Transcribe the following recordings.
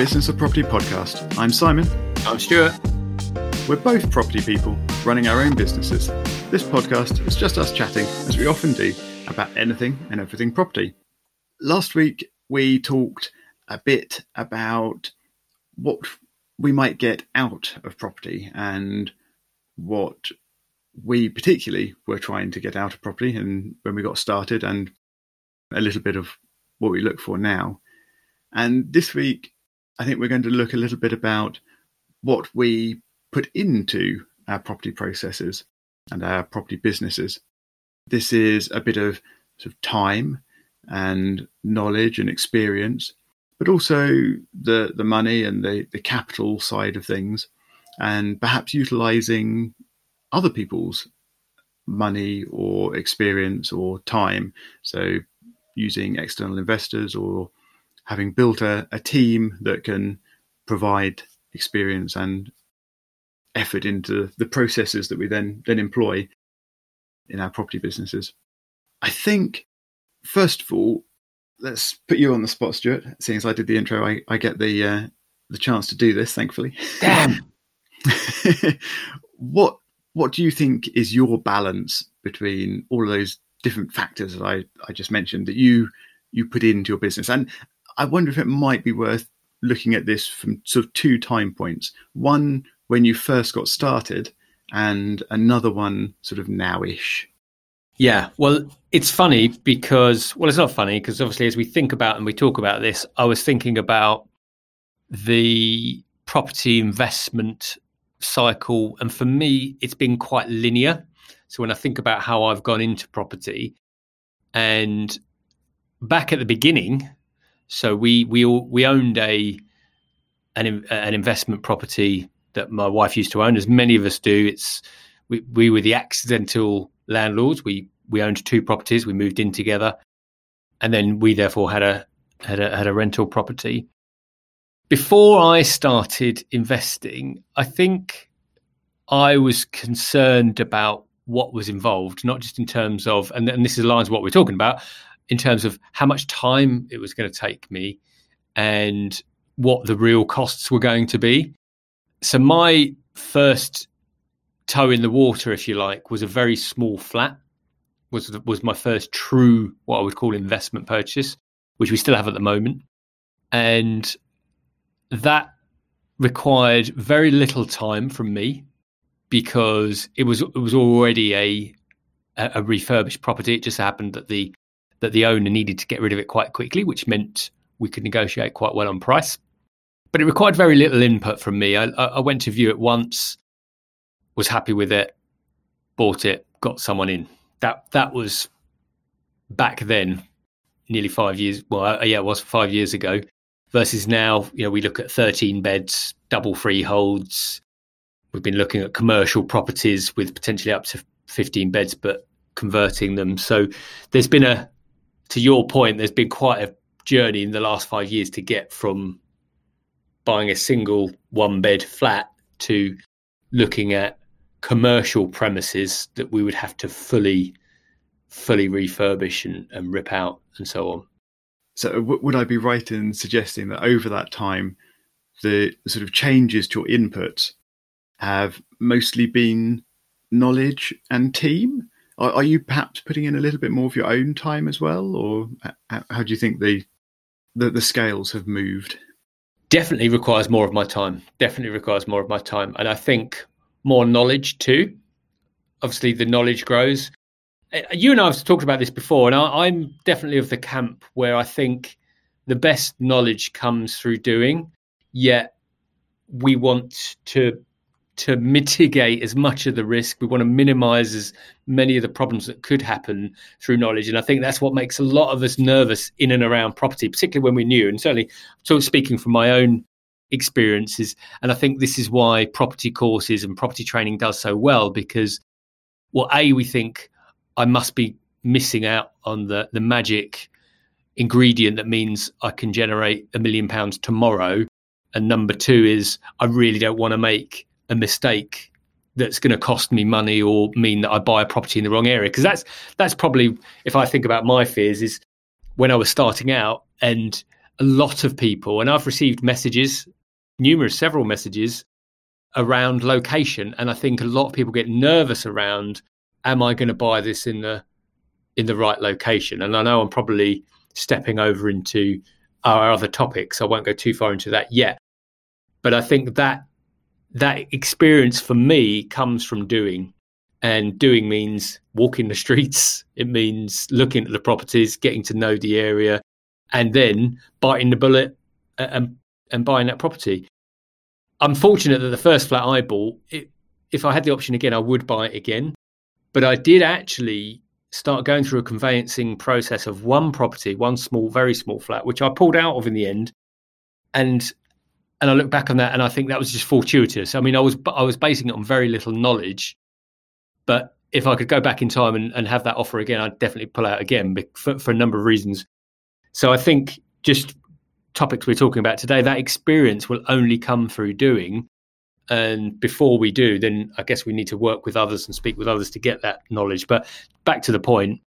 Business of Property podcast. I'm Simon. I'm Stuart. We're both property people running our own businesses. This podcast is just us chatting, as we often do, about anything and everything property. Last week, we talked a bit about what we might get out of property and what we particularly were trying to get out of property and when we got started and a little bit of what we look for now. And this week, I think we're going to look a little bit about what we put into our property processes and our property businesses. This is a bit of sort of time and knowledge and experience, but also the the money and the, the capital side of things, and perhaps utilizing other people's money or experience or time. So using external investors or having built a, a team that can provide experience and effort into the processes that we then then employ in our property businesses. I think first of all, let's put you on the spot, Stuart. Seeing as I did the intro, I, I get the uh, the chance to do this, thankfully. Damn. what what do you think is your balance between all of those different factors that I, I just mentioned that you you put into your business? And I wonder if it might be worth looking at this from sort of two time points. One when you first got started, and another one sort of nowish. Yeah, well, it's funny because well, it's not funny because obviously, as we think about and we talk about this, I was thinking about the property investment cycle, and for me, it's been quite linear. So when I think about how I've gone into property, and back at the beginning, so we we all, we owned a an an investment property that my wife used to own, as many of us do. It's we we were the accidental landlords. We we owned two properties. We moved in together, and then we therefore had a had a had a rental property. Before I started investing, I think I was concerned about what was involved, not just in terms of, and, and this aligns what we're talking about, in terms of how much time it was going to take me and what the real costs were going to be. So my first toe in the water, if you like, was a very small flat. Was was my first true what I would call investment purchase, which we still have at the moment, and that required very little time from me because it was it was already a a refurbished property. It just happened that the that the owner needed to get rid of it quite quickly, which meant we could negotiate quite well on price. But it required very little input from me. I, I went to view it once, was happy with it, bought it, got someone in. That that was back then, nearly five years. Well, uh, yeah, it was five years ago. Versus now, you know, we look at thirteen beds, double freeholds. We've been looking at commercial properties with potentially up to fifteen beds, but converting them. So there's been a to your point, there's been quite a journey in the last five years to get from buying a single one bed flat to looking at commercial premises that we would have to fully fully refurbish and, and rip out and so on. So w- would I be right in suggesting that over that time the sort of changes to your input have mostly been knowledge and team? Are, are, you perhaps putting in a little bit more of your own time as well, or how, how do you think the, the the scales have moved? Definitely requires more of my time. Definitely requires more of my time, and I think more knowledge too. Obviously, the knowledge grows. You and I have talked about this before, and I, I'm definitely of the camp where I think the best knowledge comes through doing. Yet we want to to mitigate as much of the risk. We want to minimize as many of the problems that could happen through knowledge. And I think that's what makes a lot of us nervous in and around property, particularly when we're new. And certainly, speaking from my own experiences, and I think this is why property courses and property training does so well because, well, A, we think I must be missing out on the, the magic ingredient that means I can generate a million pounds tomorrow. And number two is I really don't want to make a mistake that's going to cost me money or mean that I buy a property in the wrong area. Because that's that's probably if I think about my fears is when I was starting out and a lot of people, and I've received messages, numerous, several messages around location, and I think a lot of people get nervous around, am I going to buy this in the in the right location? And I know I'm probably stepping over into our other topics. I won't go too far into that yet, but I think that that experience for me comes from doing. And doing means walking the streets. It means looking at the properties getting to know the area and then biting the bullet and and buying that property. I'm fortunate that the first flat i bought it, if i had the option again i would buy it again. But i did actually start going through a conveyancing process of one property one small very small flat which i pulled out of in the end. And and I look back on that and I think that was just fortuitous. I mean, I was I was basing it on very little knowledge, but if I could go back in time and, and have that offer again, I'd definitely pull out again for, for a number of reasons. So I think just topics we're talking about today, that experience will only come through doing. And before we do, then I guess we need to work with others and speak with others to get that knowledge. But back to the point,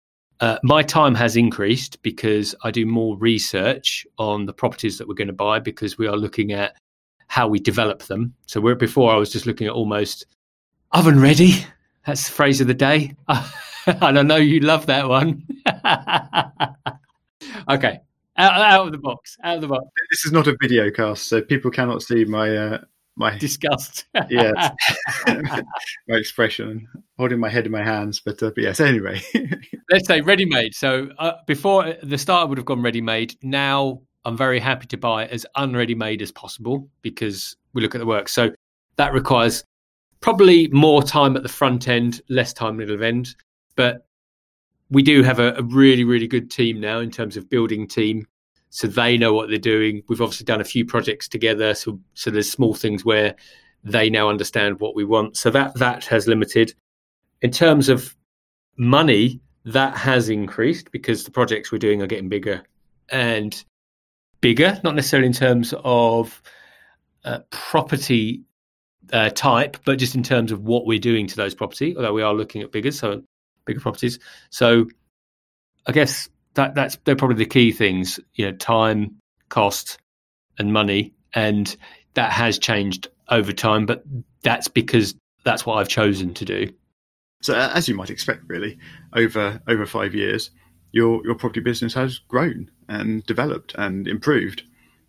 uh, my time has increased because I do more research on the properties that we're going to buy because we are looking at how we develop them. So where before I was just looking at almost oven ready. That's the phrase of the day. and I know you love that one. okay. Out, out, of the box. Out of the box. This is not a video cast, so people cannot see my uh, my disgust. yeah, my expression, holding my head in my hands. But, uh, but yes, anyway. Let's say ready made. So uh, before the start, I would have gone ready made. Now I'm very happy to buy as unready made as possible because we look at the work. So that requires probably more time at the front end, less time middle end. But we do have a, a really, really good team now in terms of building team so they know what they're doing. We've obviously done a few projects together, so so there's small things where they now understand what we want. So that that has limited. In terms of money, that has increased because the projects we're doing are getting bigger and bigger, not necessarily in terms of uh, property uh, type, but just in terms of what we're doing to those property. Although we are looking at bigger, so bigger properties. So I guess that that's they're probably the key things. You know, time, cost, and money, and that has changed over time. But that's because that's what I've chosen to do. So, as you might expect, really, over over five years, your your property business has grown and developed and improved.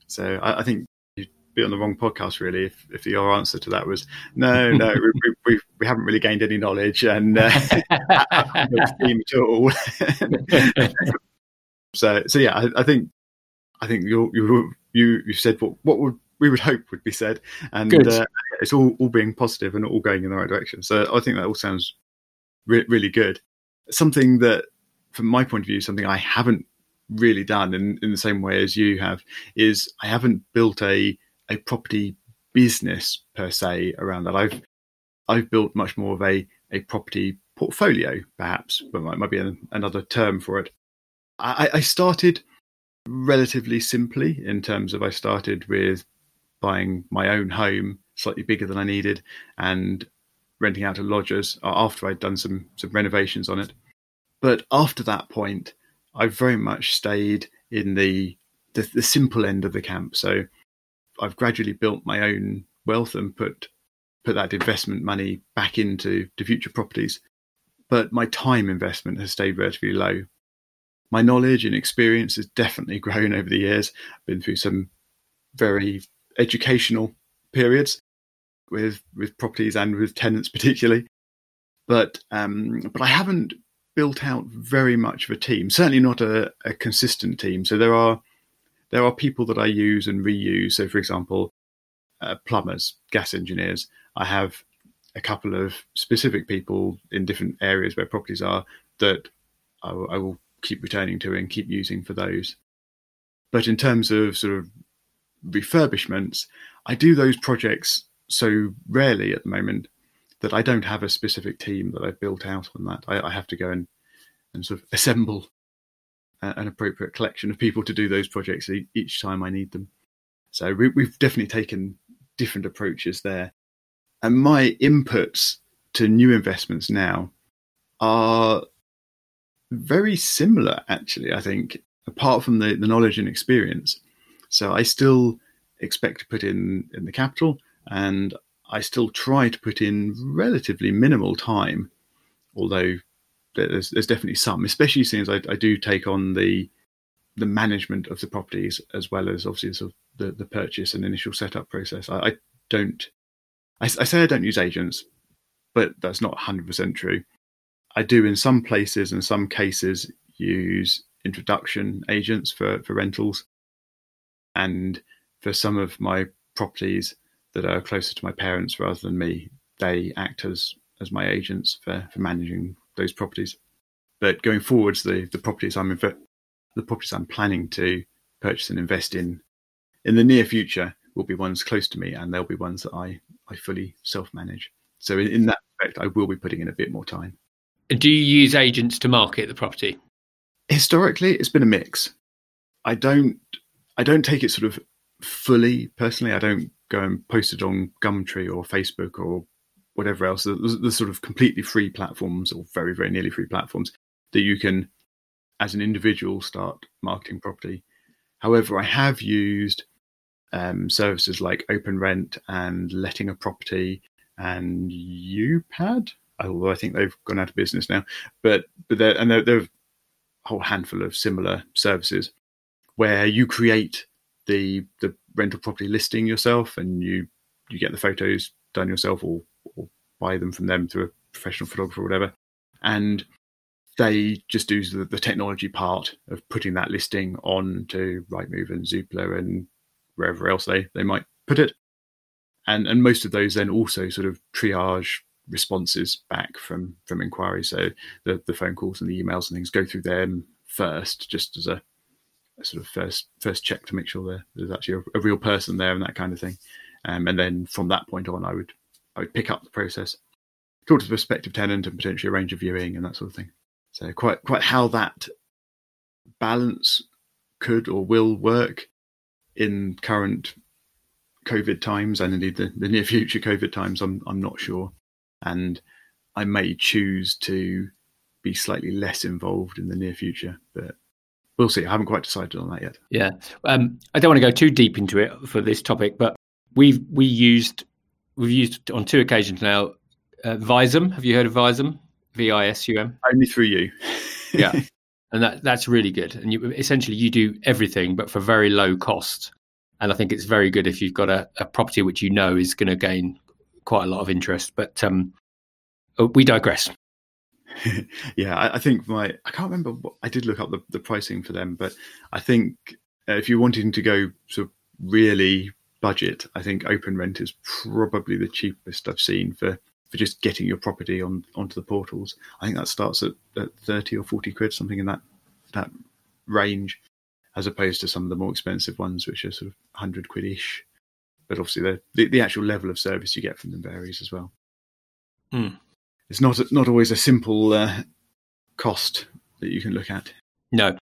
So, I, I think you'd be on the wrong podcast, really, if, if your answer to that was no, no, we, we, we, haven't really gained any knowledge and uh, at all. So, so yeah, I, I think, I think you you you you said what what would we would hope would be said, and uh, it's all all being positive and all going in the right direction. So I think that all sounds re- really good. Something that, from my point of view, something I haven't really done in, in the same way as you have is I haven't built a a property business per se around that. I've I've built much more of a a property portfolio, perhaps, but might, might be an, another term for it. I, I started relatively simply in terms of I started with buying my own home, slightly bigger than I needed, and renting out to lodgers after I'd done some some renovations on it. But after that point, I very much stayed in the, the the, simple end of the camp. So I've gradually built my own wealth and put put that investment money back into to future properties. But my time investment has stayed relatively low my knowledge and experience has definitely grown over the years. I've been through some very educational periods with with properties and with tenants particularly, but um, but I haven't built out very much of a team. Certainly not a, a consistent team. So there are there are people that I use and reuse. So for example, uh, plumbers, gas engineers. I have a couple of specific people in different areas where properties are that I, I will keep returning to and keep using for those. But in terms of sort of refurbishments, I do those projects so rarely at the moment that I don't have a specific team that I've built out on that. I, I have to go and, and sort of assemble an appropriate collection of people to do those projects each time I need them. So we, we've definitely taken different approaches there. And my inputs to new investments now are very similar, actually. I think, apart from the, the knowledge and experience, So I still expect to put in in the capital, and I still try to put in relatively minimal time, although there's, there's definitely some, especially since I, I do take on the the management of the properties as well as obviously sort of the, the purchase and initial setup process. I, I don't, I, I, say I don't use agents, but that's not 100% true. I do in some places and some cases use introduction agents for, for rentals. And for some of my properties that are closer to my parents rather than me, they act as, as my agents for, for managing those properties. But going forwards, the, the properties I'm inv- the properties I'm planning to purchase and invest in in the near future will be ones close to me, and they'll be ones that I I fully self manage. So in, in that respect, I will be putting in a bit more time. Do you use agents to market the property? Historically, it's been a mix. I don't I don't take it sort of fully personally. I don't go and post it on Gumtree or Facebook or whatever else. The, the sort of completely free platforms or very very nearly free platforms that you can, as an individual, start marketing property. However, I have used um, services like OpenRent and Letting a Property and UPad although I think they've gone out of business now. But but they're, and they're, they're a whole handful of similar services where you create the the rental property listing yourself, and you you get the photos done yourself, or, or buy them from them through a professional photographer or whatever, and they just do the, the technology part of putting that listing on to Rightmove and Zoopla and wherever else they, they might put it. And and most of those then also sort of triage responses back from from inquiries. So the the phone calls and the emails and things go through them first, just as a, a sort of first first check to make sure there's actually a, a, real person there and that kind of thing. Um, and then from that point on, I would I would pick up the process, talk to the prospective tenant, and potentially arrange a viewing and that sort of thing. So quite quite how that balance could or will work in current COVID times and indeed the, the near future COVID times, I'm I'm not sure and I may choose to be slightly less involved in the near future, but we'll see. I haven't quite decided on that yet. Yeah, um, I don't want to go too deep into it for this topic, but we've we used we've used on two occasions now uh, Visum. Have you heard of Visum? V I S U M. Only through you. yeah, and that that's really good. And you, essentially, you do everything, but for very low cost. And I think it's very good if you've got a, a property which you know is going to gain quite a lot of interest. But um, oh, we digress. yeah, I, I, think my I can't remember. What, I did look up the, the pricing for them, but I think uh, if you're wanting to go sort of really budget, I think OpenRent is probably the cheapest I've seen for for just getting your property on onto the portals. I think that starts at, at thirty or forty quid, something in that that range, as opposed to some of the more expensive ones, which are sort of hundred quid ish but obviously the, the, the actual level of service you get from them varies as well. Mm. It's not not always a simple uh, cost that you can look at. No.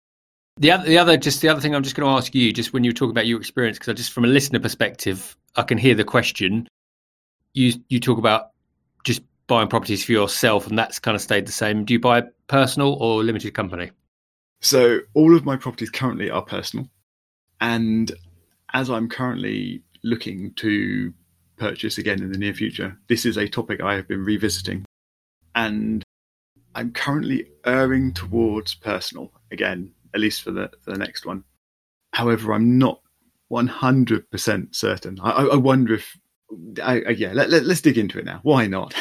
The other, the other, just the other thing, I'm just going to ask you, just when you talk about your experience, because I just from a listener perspective, I can hear the question. You you talk about just buying properties for yourself, and that's kind of stayed the same. Do you buy personal or limited company? So all of my properties currently are personal, and as I'm currently looking to purchase again in the near future. This is a topic I have been revisiting, and I'm currently erring towards personal again, at least for the for the next one. However, I'm not 100% certain. I, I wonder if, I, I, yeah, let, let, us dig into it now. Why not?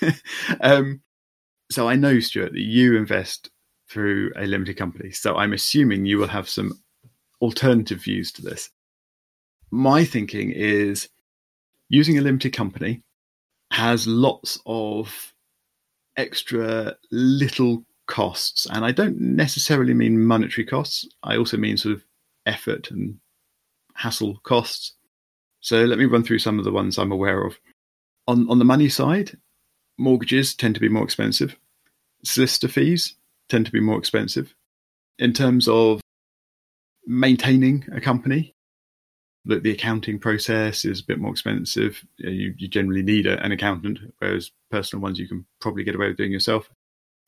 um, so I know, Stuart, that you invest through a limited company. So I'm assuming you will have some alternative views to this my thinking is using a limited company has lots of extra little costs. And I don't necessarily mean monetary costs, I also mean sort of effort and hassle costs. So let me run through some of the ones I'm aware of. On, on the money side, mortgages tend to be more expensive, solicitor fees tend to be more expensive. In terms of maintaining a company, that the accounting process is a bit more expensive. You, you generally need a, an accountant, whereas personal ones you can probably get away with doing yourself.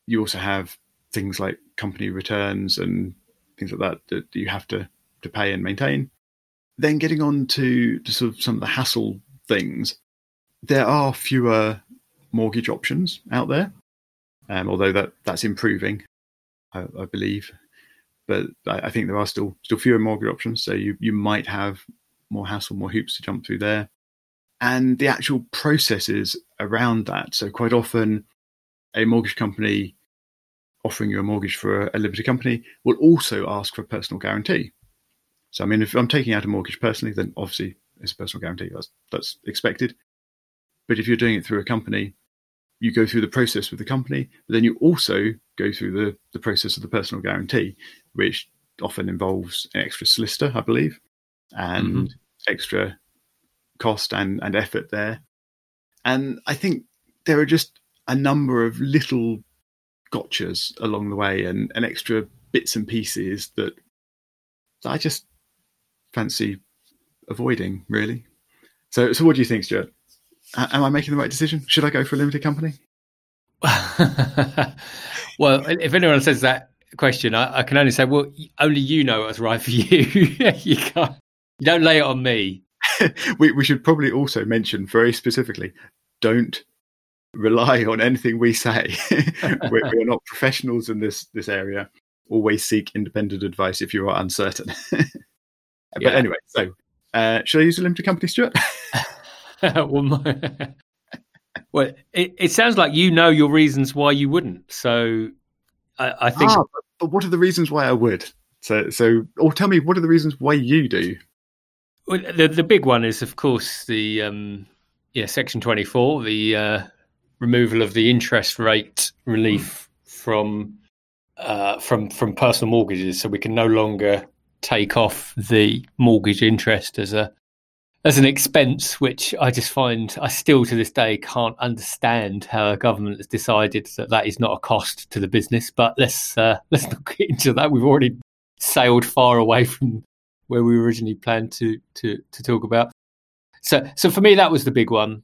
You also have things like company returns and things like that that you have to, to pay and maintain. then getting on to, to sort of some of the hassle things, there are fewer mortgage options out there, um, although that that's improving, I, I believe. But I, I, think there are still still fewer mortgage options, so you you might have more hassle, more hoops to jump through there, and the actual processes around that. So quite often, a mortgage company offering you a mortgage for a, limited company will also ask for a personal guarantee. So I mean, if I'm taking out a mortgage personally, then obviously it's a personal guarantee. That's that's expected. But if you're doing it through a company, you go through the process with the company, but then you also go through the, the process of the personal guarantee, which often involves an extra solicitor, I believe, and mm-hmm. Extra cost and, and effort there. And I think there are just a number of little gotchas along the way and, and extra bits and pieces that I just fancy avoiding, really. So, so what do you think, Stuart? am I making the right decision? Should I go for a limited company? well, if anyone says that question, I, I, can only say, well, only you know what's right for you. you can't, you don't lay it on me. we, we should probably also mention very specifically, don't rely on anything we say. we're, we're, not professionals in this this area. Always seek independent advice if you are uncertain. but yeah. anyway, so uh, should I use a limited company, Stuart? well, my, well it, it, sounds like you know your reasons why you wouldn't. So I, I think. Ah, but, but what are the reasons why I would? So, so, or tell me, what are the reasons why you do? Well, the the big one is, of course, the um, yeah, Section twenty four, the uh, removal of the interest rate relief from uh, from from personal mortgages, so we can no longer take off the mortgage interest as a as an expense, which I just find I still to this day can't understand how a government has decided that that is not a cost to the business. But let's uh, let's not get into that. We've already sailed far away from where we originally planned to to to talk about. So so for me, that was the big one.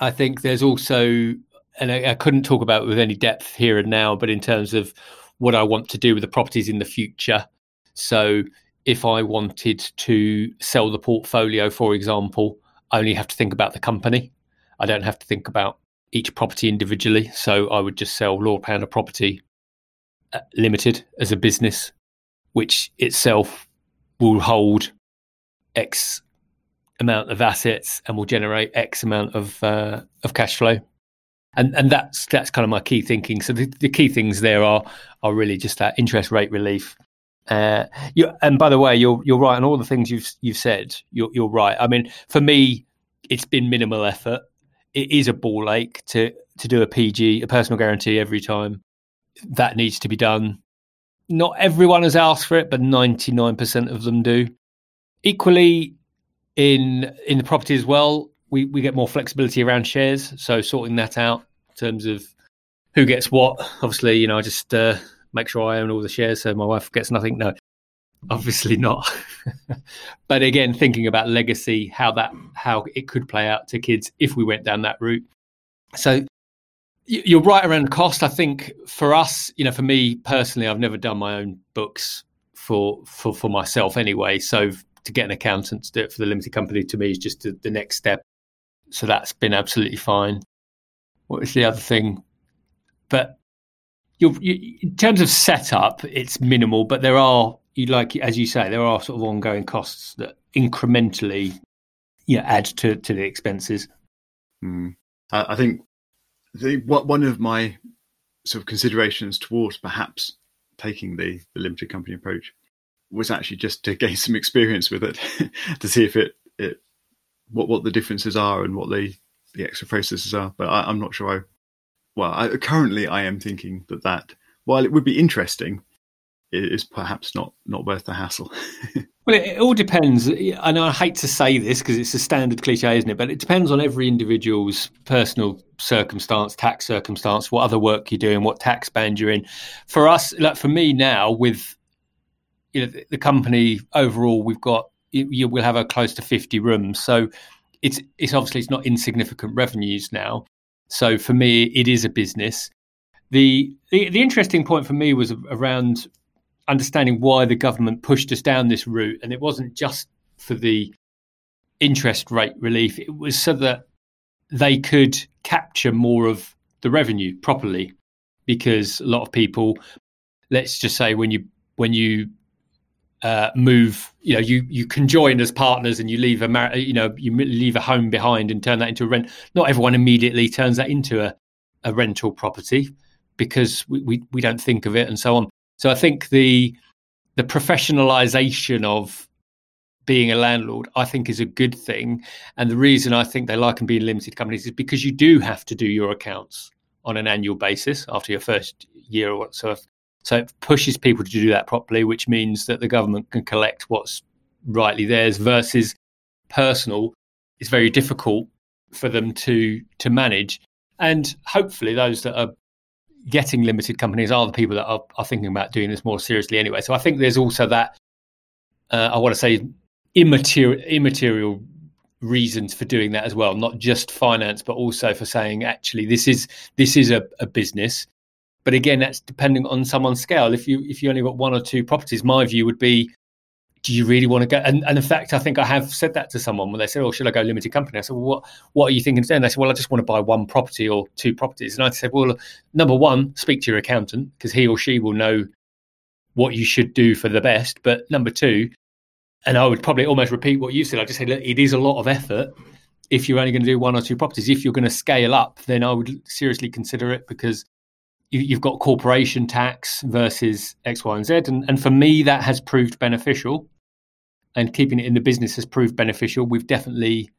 I think there's also, and I, I couldn't talk about with any depth here and now, but in terms of what I want to do with the properties in the future. So if I wanted to sell the portfolio, for example, I only have to think about the company. I don't have to think about each property individually. So I would just sell Lord Pounder Property uh, Limited as a business, which itself will hold X amount of assets and will generate X amount of uh, of cash flow. And and that's that's kind of my key thinking. So the, the key things there are are really just that interest rate relief uh, you, and by the way, you're you're right on all the things you've you've said. You're you're right. I mean, for me, it's been minimal effort. It is a ball ache to to do a PG, a personal guarantee every time. That needs to be done. Not everyone has asked for it, but ninety nine percent of them do. Equally, in in the property as well, we we get more flexibility around shares. So sorting that out in terms of who gets what. Obviously, you know, I just. Uh, make sure I own all the shares so my wife gets nothing. No, obviously not. but again, thinking about legacy, how that how it could play out to kids if we went down that route. So you're right around cost. I think for us, you know, for me personally, I've never done my own books for for for myself anyway. So to get an accountant to do it for the limited company to me is just the, the next step. So that's been absolutely fine. What was the other thing? But you, in terms of setup, it's minimal, but there are you like as you say, there are sort of ongoing costs that incrementally you know, add to to the expenses. Mm. I think the what one of my sort of considerations towards perhaps taking the, the limited company approach was actually just to gain some experience with it to see if it, it what what the differences are and what the the extra processes are. But I, am not sure I well, I, currently I am thinking that that while it would be interesting, is perhaps not not worth the hassle. well, it, it, all depends. And I hate to say this because it's a standard cliche, isn't it? But it depends on every individual's personal circumstance, tax circumstance, what other work you're doing, what tax band you're in. For us, like for me now, with you know the, the company overall, we've got you, we'll have a close to 50 rooms, so it's it's obviously it's not insignificant revenues now. So for me, it is a business. The, the, the interesting point for me was around understanding why the government pushed us down this route, and it wasn't just for the interest rate relief, it was so that they could capture more of the revenue properly. Because a lot of people, let's just say, when you when you uh, move, you know, you you conjoin as partners and you leave a mar- you know you leave a home behind and turn that into a rent. Not everyone immediately turns that into a, a rental property because we, we we don't think of it and so on. So I think the the professionalization of being a landlord, I think, is a good thing. And the reason I think they like and being limited companies is because you do have to do your accounts on an annual basis after your first year or so. So it pushes people to do that properly, which means that the government can collect what's rightly theirs versus personal. It's very difficult for them to to manage. And hopefully, those that are getting limited companies are the people that are, are thinking about doing this more seriously anyway. So I think there's also that. Uh, I want to say immaterial immaterial reasons for doing that as well not just finance but also for saying actually this is this is a, a business but again that's depending on someone's scale if you if you only got one or two properties my view would be do you really want to go and, and in fact i think i have said that to someone when they said oh should i go limited company i said well what what are you thinking of doing they said well i just want to buy one property or two properties and i said well number one speak to your accountant because he or she will know what you should do for the best but number two and I would probably almost repeat what you said. I just look, it is a lot of effort if you're only going to do one or two properties. If you're going to scale up, then I would seriously consider it because you, have got corporation tax versus X, Y, and Z. And, and for me, that has proved beneficial. And keeping it in the business has proved beneficial. We've definitely,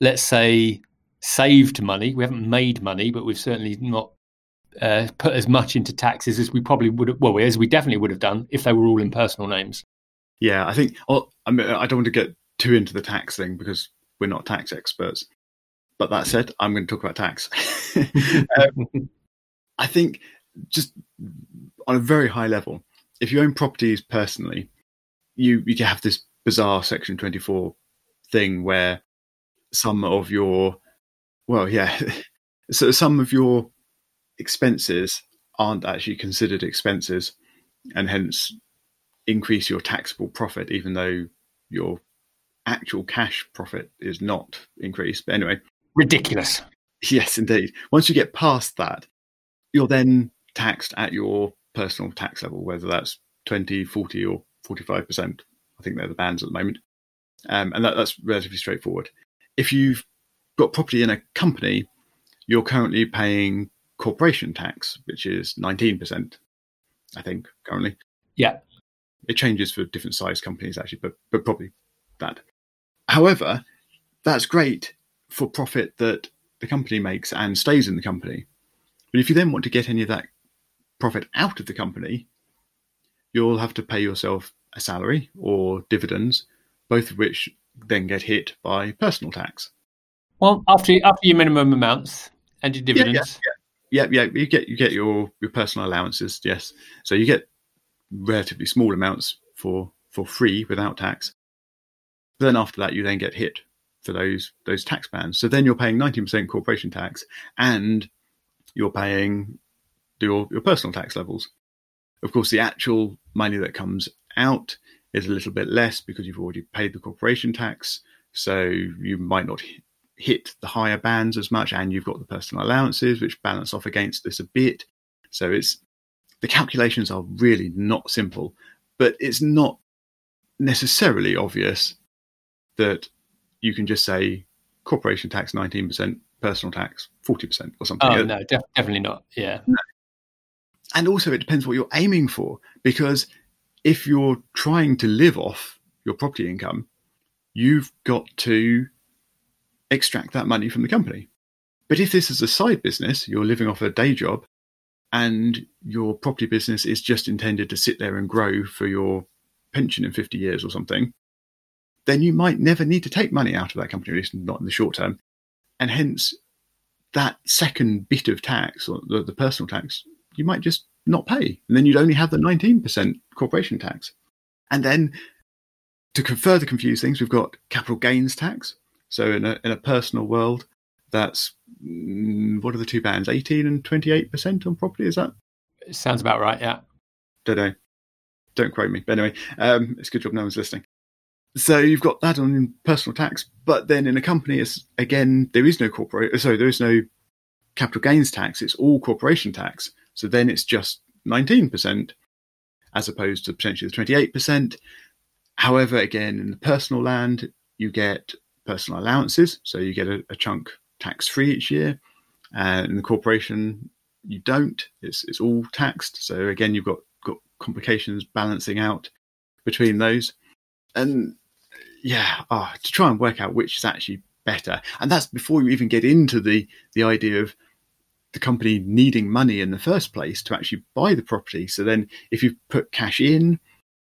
let's say, saved money. We haven't made money, but we've certainly not uh, put as much into taxes as we probably would have, well, as we definitely would have done if they were all in personal names. Yeah, I think well, I, mean, I don't want to get too into the tax thing because we're not tax experts. But that said, I'm going to talk about tax. um, I think just on a very high level, if you own properties personally, you you have this bizarre Section 24 thing where some of your well, yeah, so some of your expenses aren't actually considered expenses, and hence increase your taxable profit, even though your actual cash profit is not increased. But anyway, ridiculous. Yes, indeed. Once you get past that, you're then taxed at your personal tax level, whether that's 20, 40, or 45%. I think they're the bands at the moment. Um, and that, that's relatively straightforward. If you've got property in a company, you're currently paying corporation tax, which is 19%, I think, currently. Yeah. It changes for different size companies actually, but but probably that. However, that's great for profit that the company makes and stays in the company. But if you then want to get any of that profit out of the company, you'll have to pay yourself a salary or dividends, both of which then get hit by personal tax. Well, after after your minimum amounts and your dividends. Yeah, yeah, yeah. yeah, You get you get your your personal allowances. Yes, so you get relatively small amounts for for free without tax. But then after that, you then get hit for those those tax bands. So then you're paying 19% corporation tax and you're paying your your personal tax levels. Of course, the actual money that comes out is a little bit less because you've already paid the corporation tax. So you might not hit the higher bands as much, and you've got the personal allowances which balance off against this a bit. So it's the calculations are really not simple, but it's not necessarily obvious that you can just say corporation tax 19%, personal tax 40% or something. Oh, no, def- definitely not. Yeah. No. And also, it depends what you're aiming for, because if you're trying to live off your property income, you've got to extract that money from the company. But if this is a side business, you're living off a day job, and your property business is just intended to sit there and grow for your pension in 50 years or something, then you might never need to take money out of that company, at least not in the short term. And hence, that second bit of tax, or the, the personal tax, you might just not pay. And then you'd only have the 19% corporation tax. And then to further confuse things, we've got capital gains tax. So in a, in a personal world, that's mm, what are the two bands? 18 and 28% on property, is that? Sounds about right, yeah. Don't know. Don't quote me. But anyway, um, it's a good job no one's listening. So you've got that on personal tax, but then in a company, it's, again, there is no corporate, sorry, there is no capital gains tax. It's all corporation tax. So then it's just 19% as opposed to potentially the 28%. However, again, in the personal land, you get personal allowances. So you get a, a chunk tax free each year. And in the corporation, you don't. It's, it's all taxed. So again, you've got, got complications balancing out between those. And yeah, oh, to try and work out which is actually better. And that's before you even get into the, the idea of the company needing money in the first place to actually buy the property. So then if you put cash in,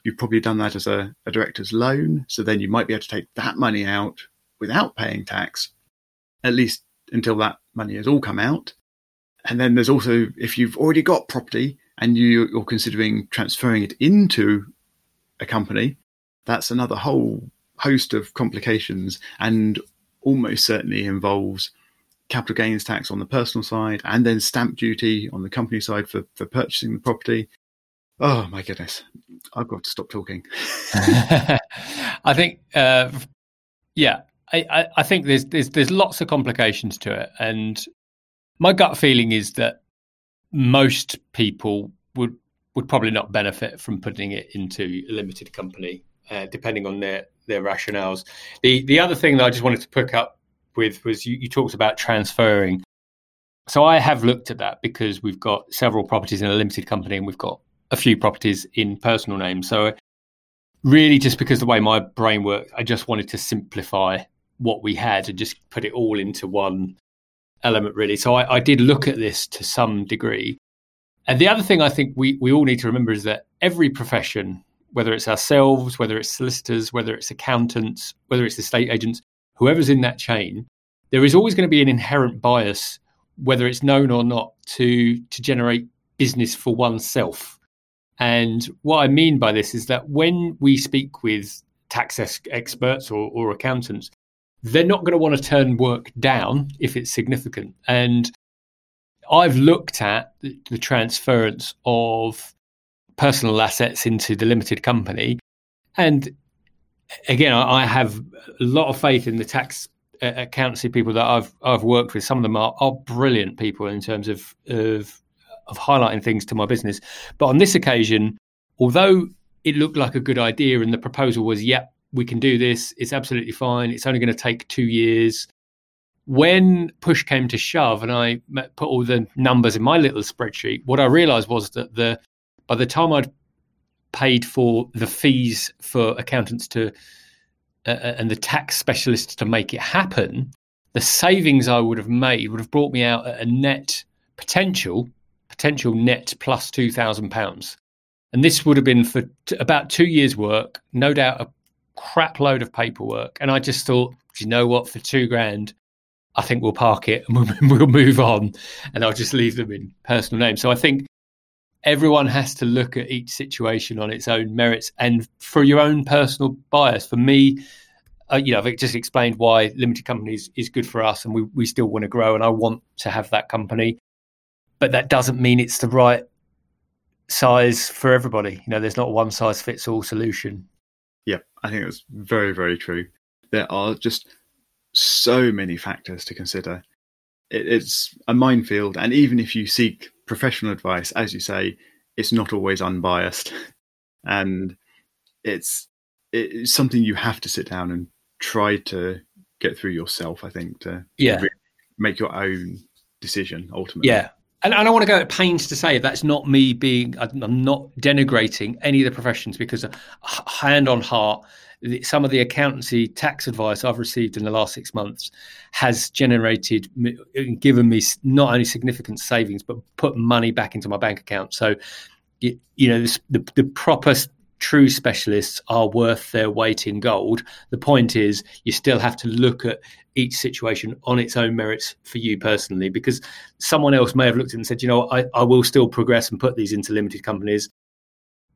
you've probably done that as a, a director's loan. So then you might be able to take that money out without paying tax, at least until that money has all come out. And then there's also, if you've already got property and you, you're considering transferring it into a company, that's another whole host of complications and almost certainly involves capital gains tax on the personal side and then stamp duty on the company side for, for purchasing the property. Oh my goodness, I've got to stop talking. I think, uh, yeah, I, I, think there's there's there's lots of complications to it, and my gut feeling is that most people would would probably not benefit from putting it into a limited company, uh, depending on their their rationales. The the other thing that I just wanted to pick up with was you, you talked about transferring. So I have looked at that because we've got several properties in a limited company and we've got a few properties in personal names. So really just because the way my brain works, I just wanted to simplify what we had and just put it all into one element really. So I, I did look at this to some degree. And the other thing I think we, we all need to remember is that every profession, whether it's ourselves, whether it's solicitors, whether it's accountants, whether it's estate agents, whoever's in that chain, there is always going to be an inherent bias, whether it's known or not, to to generate business for oneself. And what I mean by this is that when we speak with tax experts or, or accountants, they're not going to want to turn work down if it's significant. And I've looked at the, the transference of personal assets into the limited company, and again, I, I have a lot of faith in the tax uh, accountancy people that I've I've worked with. Some of them are, are brilliant people in terms of, of of highlighting things to my business. But on this occasion, although it looked like a good idea and the proposal was, yep, we can do this. It's absolutely fine. It's only going to take two years. When push came to shove, and I put all the numbers in my little spreadsheet, what I realised was that the by the time I'd paid for the fees for accountants to uh, uh, and the tax specialists to make it happen, the savings I would have made would have brought me out at a net potential potential net plus two thousand pounds, and this would have been for t- about two years' work, no doubt a crap load of paperwork. And I just thought, you know what, for two grand, I think we'll park it and we'll, we'll move on, and I'll just leave them in personal name. So I think everyone has to look at each situation on its own merits and for your own personal bias. For me, uh, you know, I've just explained why limited companies is good for us, and we we still want to grow, and I want to have that company, but that doesn't mean it's the right size for everybody. You know, there's not one size fits all solution. Yeah, I think that's very very true. There are just so many factors to consider. It, it's a minefield, and even if you seek professional advice, as you say, it's not always unbiased, and it's it's something you have to sit down and try to get through yourself. I think to yeah make your own decision ultimately. Yeah. And, and I want to go at pains to say that's not me being, I'm not denigrating any of the professions because, uh, hand on heart, some of the accountancy tax advice I've received in the last six months has generated, given me not only significant savings, but put money back into my bank account. So, you know, the, the proper true specialists are worth their weight in gold. The point is, you still have to look at each situation on its own merits for you personally, because someone else may have looked and said, you know, I, I will still progress and put these into limited companies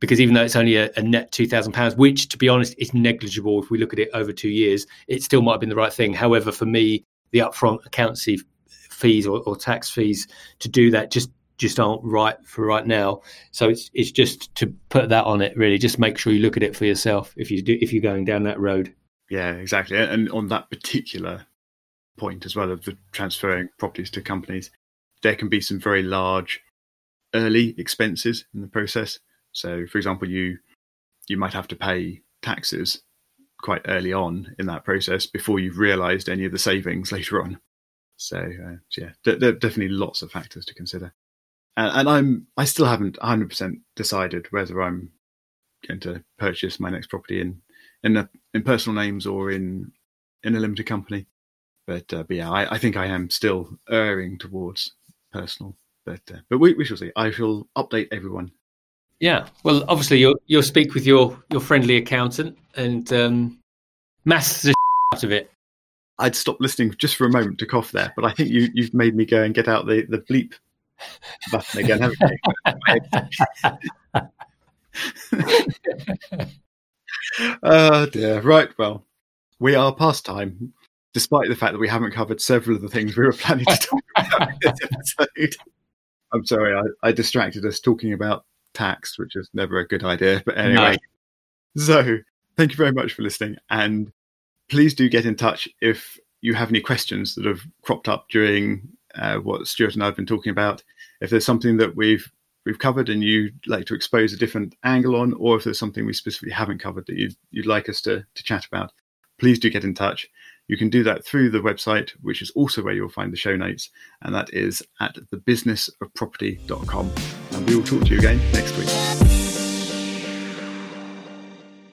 because even though it's only a, a net two thousand pounds, which to be honest is negligible if we look at it over two years, it still might have been the right thing. However, for me, the upfront accountancy fees or, or tax fees to do that just just aren't right for right now. So it's it's just to put that on it really. Just make sure you look at it for yourself if you do if you're going down that road. Yeah, exactly. And on that particular point as well of the transferring properties to companies, there can be some very large early expenses in the process. So, for example, you you might have to pay taxes quite early on in that process before you've realised any of the savings later on. So, uh, yeah, there are definitely lots of factors to consider. And, and I'm I still haven't 100% decided whether I'm going to purchase my next property in in a, in personal names or in in a limited company. But, uh, but yeah, I, I, think I am still erring towards personal. But uh, but we, we shall see. I shall update everyone. Yeah, well, obviously you'll you'll speak with your your friendly accountant and um, mass the out of it. I'd stop listening just for a moment to cough there, but I think you you've made me go and get out the the bleep button again, haven't oh dear. Right. Well, we are past time, despite the fact that we haven't covered several of the things we were planning to talk about in this episode. I'm sorry, I, I distracted us talking about tax, which is never a good idea. But anyway, no. so thank you very much for listening. And please do get in touch if you have any questions that have cropped up during uh, what Stuart and I have been talking about. If there's something that we've we've covered and you'd like to expose a different angle on, or if there's something we specifically haven't covered that you'd, you'd like us to, to chat about, please do get in touch. You can do that through the website, which is also where you'll find the show notes, and that is at thebusinessofproperty.com. And we will talk to you again next week.